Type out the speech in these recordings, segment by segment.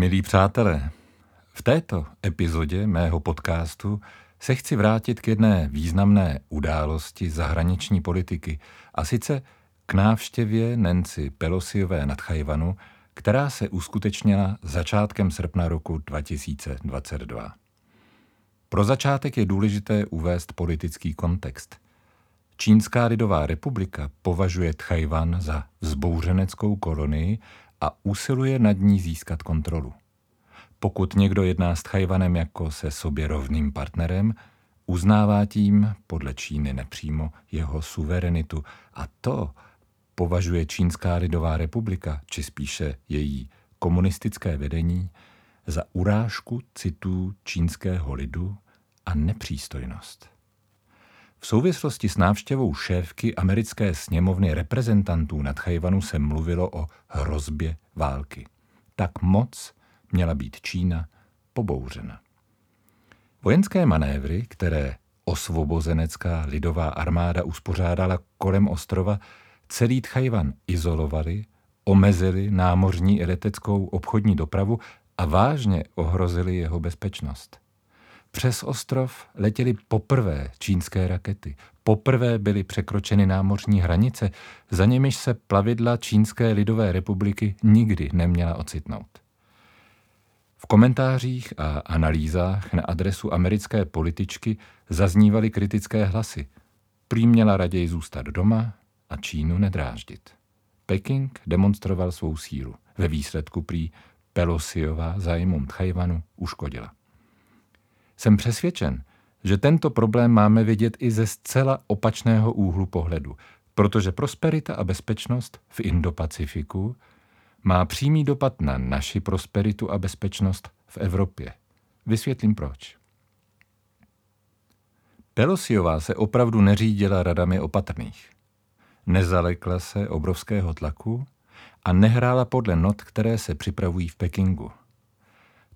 Milí přátelé, v této epizodě mého podcastu se chci vrátit k jedné významné události zahraniční politiky, a sice k návštěvě Nancy Pelosiové nad Chajvanu, která se uskutečnila začátkem srpna roku 2022. Pro začátek je důležité uvést politický kontext. Čínská lidová republika považuje Tchajvan za vzbouřeneckou kolonii a usiluje nad ní získat kontrolu. Pokud někdo jedná s Tchajvanem jako se sobě rovným partnerem, uznává tím, podle Číny nepřímo, jeho suverenitu a to považuje Čínská lidová republika, či spíše její komunistické vedení, za urážku citů čínského lidu a nepřístojnost. V souvislosti s návštěvou šéfky americké sněmovny reprezentantů nad Chajvanu se mluvilo o hrozbě války. Tak moc měla být Čína pobouřena. Vojenské manévry, které osvobozenecká lidová armáda uspořádala kolem ostrova, celý Tchajvan izolovali, omezili námořní i leteckou obchodní dopravu a vážně ohrozili jeho bezpečnost. Přes ostrov letěly poprvé čínské rakety. Poprvé byly překročeny námořní hranice, za nimiž se plavidla Čínské lidové republiky nikdy neměla ocitnout. V komentářích a analýzách na adresu americké političky zaznívaly kritické hlasy. Prý měla raději zůstat doma a Čínu nedráždit. Peking demonstroval svou sílu. Ve výsledku prý Pelosiová zájmům Tchajvanu uškodila. Jsem přesvědčen, že tento problém máme vidět i ze zcela opačného úhlu pohledu, protože prosperita a bezpečnost v Indo-Pacifiku má přímý dopad na naši prosperitu a bezpečnost v Evropě. Vysvětlím proč. Pelosiová se opravdu neřídila radami opatrných. Nezalekla se obrovského tlaku a nehrála podle not, které se připravují v Pekingu.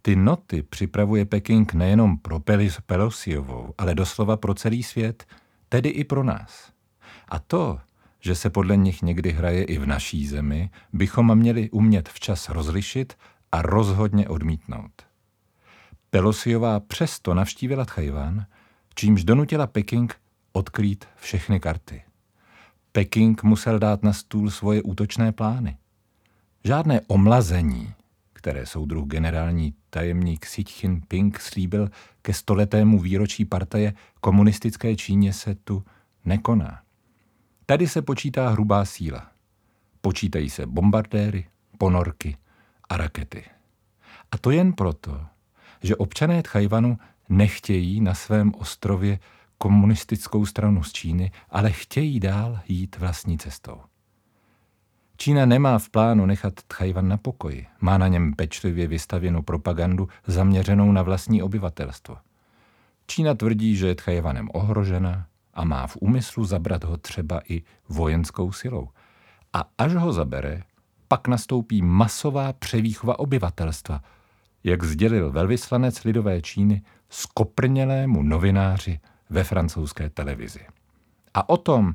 Ty noty připravuje Peking nejenom pro Pelosiovou, ale doslova pro celý svět, tedy i pro nás. A to, že se podle nich někdy hraje i v naší zemi, bychom měli umět včas rozlišit a rozhodně odmítnout. Pelosiová přesto navštívila Tchajvan, čímž donutila Peking odkrýt všechny karty. Peking musel dát na stůl svoje útočné plány. Žádné omlazení, které soudruh generální tajemník Xi Jinping slíbil ke stoletému výročí partaje komunistické Číně se tu nekoná. Tady se počítá hrubá síla. Počítají se bombardéry, ponorky a rakety. A to jen proto, že občané Tchajvanu nechtějí na svém ostrově komunistickou stranu z Číny, ale chtějí dál jít vlastní cestou. Čína nemá v plánu nechat Tchajvan na pokoji. Má na něm pečlivě vystavěnou propagandu zaměřenou na vlastní obyvatelstvo. Čína tvrdí, že je Tchajvanem ohrožena a má v úmyslu zabrat ho třeba i vojenskou silou. A až ho zabere, pak nastoupí masová převýchova obyvatelstva, jak sdělil velvyslanec lidové Číny skoprnělému novináři ve francouzské televizi. A o tom,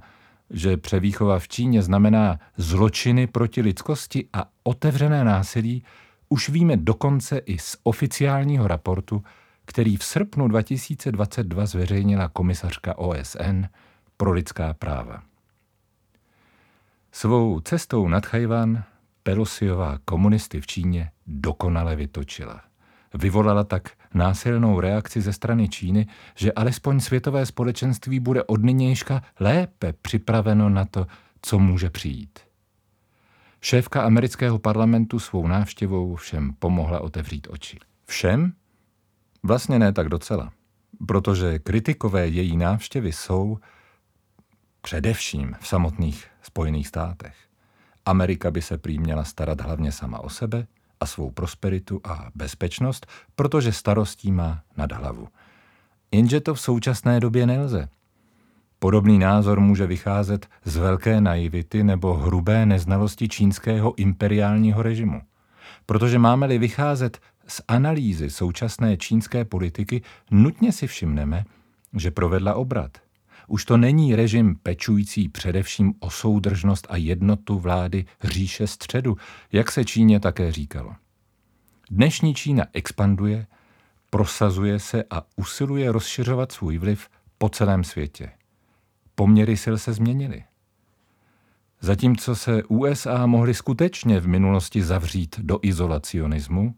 že převýchova v Číně znamená zločiny proti lidskosti a otevřené násilí, už víme dokonce i z oficiálního raportu, který v srpnu 2022 zveřejnila komisařka OSN pro lidská práva. Svou cestou nad Chajvan Pelosiová komunisty v Číně dokonale vytočila. Vyvolala tak násilnou reakci ze strany Číny, že alespoň světové společenství bude od nynějška lépe připraveno na to, co může přijít. Šéfka amerického parlamentu svou návštěvou všem pomohla otevřít oči. Všem? Vlastně ne tak docela, protože kritikové její návštěvy jsou především v samotných Spojených státech. Amerika by se prý měla starat hlavně sama o sebe – a svou prosperitu a bezpečnost, protože starostí má nad hlavu. Jenže to v současné době nelze. Podobný názor může vycházet z velké naivity nebo hrubé neznalosti čínského imperiálního režimu. Protože máme-li vycházet z analýzy současné čínské politiky, nutně si všimneme, že provedla obrat – už to není režim pečující především o soudržnost a jednotu vlády říše středu, jak se Číně také říkalo. Dnešní Čína expanduje, prosazuje se a usiluje rozšiřovat svůj vliv po celém světě. Poměry sil se změnily. Zatímco se USA mohly skutečně v minulosti zavřít do izolacionismu,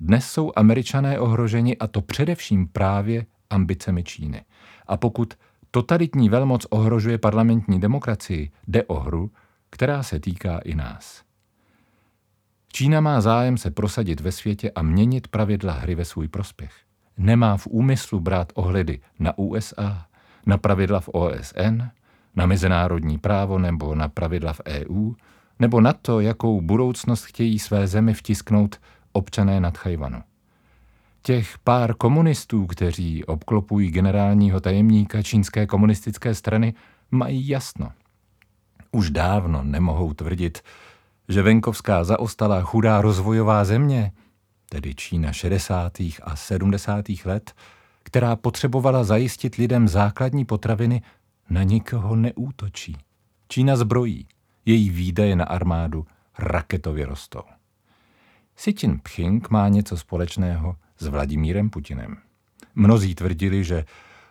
dnes jsou američané ohroženi a to především právě ambicemi Číny. A pokud totalitní velmoc ohrožuje parlamentní demokracii, jde o hru, která se týká i nás. Čína má zájem se prosadit ve světě a měnit pravidla hry ve svůj prospěch. Nemá v úmyslu brát ohledy na USA, na pravidla v OSN, na mezinárodní právo nebo na pravidla v EU, nebo na to, jakou budoucnost chtějí své zemi vtisknout občané nad Chajvanu. Těch pár komunistů, kteří obklopují generálního tajemníka čínské komunistické strany, mají jasno. Už dávno nemohou tvrdit, že venkovská zaostalá chudá rozvojová země, tedy Čína 60. a 70. let, která potřebovala zajistit lidem základní potraviny, na nikoho neútočí. Čína zbrojí, její výdaje na armádu raketově rostou. Xi Jinping má něco společného s Vladimírem Putinem. Mnozí tvrdili, že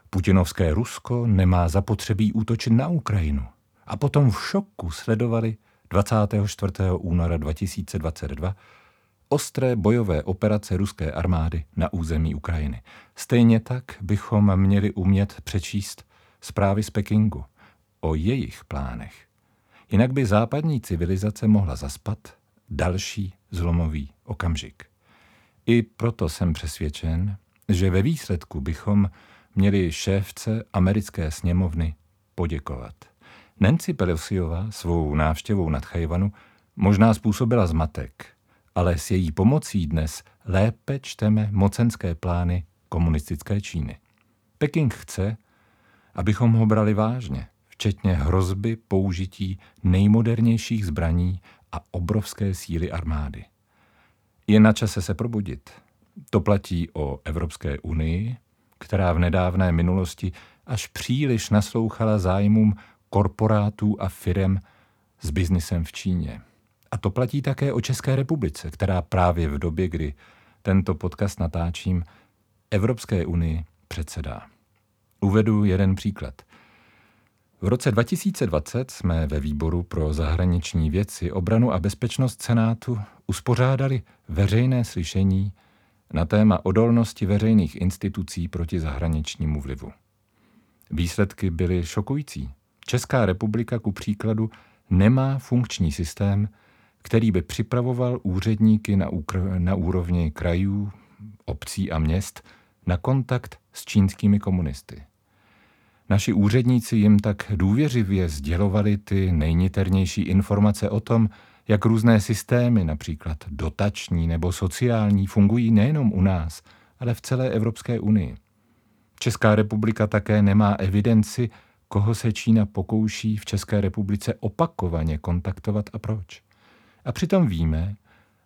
putinovské Rusko nemá zapotřebí útočit na Ukrajinu. A potom v šoku sledovali 24. února 2022 ostré bojové operace ruské armády na území Ukrajiny. Stejně tak bychom měli umět přečíst zprávy z Pekingu o jejich plánech. Jinak by západní civilizace mohla zaspat další zlomový okamžik. I proto jsem přesvědčen, že ve výsledku bychom měli šéfce americké sněmovny poděkovat. Nancy Pelosiová svou návštěvou nad Chajvanu možná způsobila zmatek, ale s její pomocí dnes lépe čteme mocenské plány komunistické Číny. Peking chce, abychom ho brali vážně, včetně hrozby použití nejmodernějších zbraní a obrovské síly armády. Je na čase se probudit. To platí o Evropské unii, která v nedávné minulosti až příliš naslouchala zájmům korporátů a firem s biznisem v Číně. A to platí také o České republice, která právě v době, kdy tento podcast natáčím, Evropské unii předsedá. Uvedu jeden příklad. V roce 2020 jsme ve výboru pro zahraniční věci, obranu a bezpečnost Senátu uspořádali veřejné slyšení na téma odolnosti veřejných institucí proti zahraničnímu vlivu. Výsledky byly šokující. Česká republika ku příkladu nemá funkční systém, který by připravoval úředníky na, úkr- na úrovni krajů, obcí a měst na kontakt s čínskými komunisty. Naši úředníci jim tak důvěřivě sdělovali ty nejniternější informace o tom, jak různé systémy, například dotační nebo sociální, fungují nejenom u nás, ale v celé Evropské unii. Česká republika také nemá evidenci, koho se Čína pokouší v České republice opakovaně kontaktovat a proč. A přitom víme,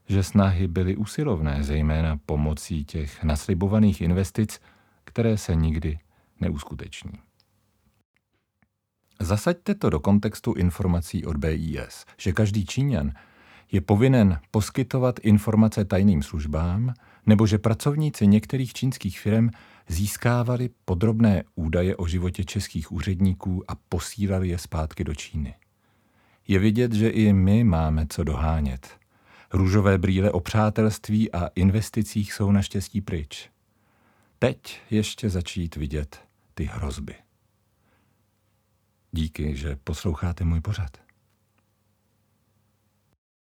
že snahy byly usilovné, zejména pomocí těch naslibovaných investic, které se nikdy neuskuteční. Zasaďte to do kontextu informací od BIS, že každý Číňan je povinen poskytovat informace tajným službám, nebo že pracovníci některých čínských firm získávali podrobné údaje o životě českých úředníků a posílali je zpátky do Číny. Je vidět, že i my máme co dohánět. Růžové brýle o přátelství a investicích jsou naštěstí pryč. Teď ještě začít vidět ty hrozby. Díky, že posloucháte můj pořad.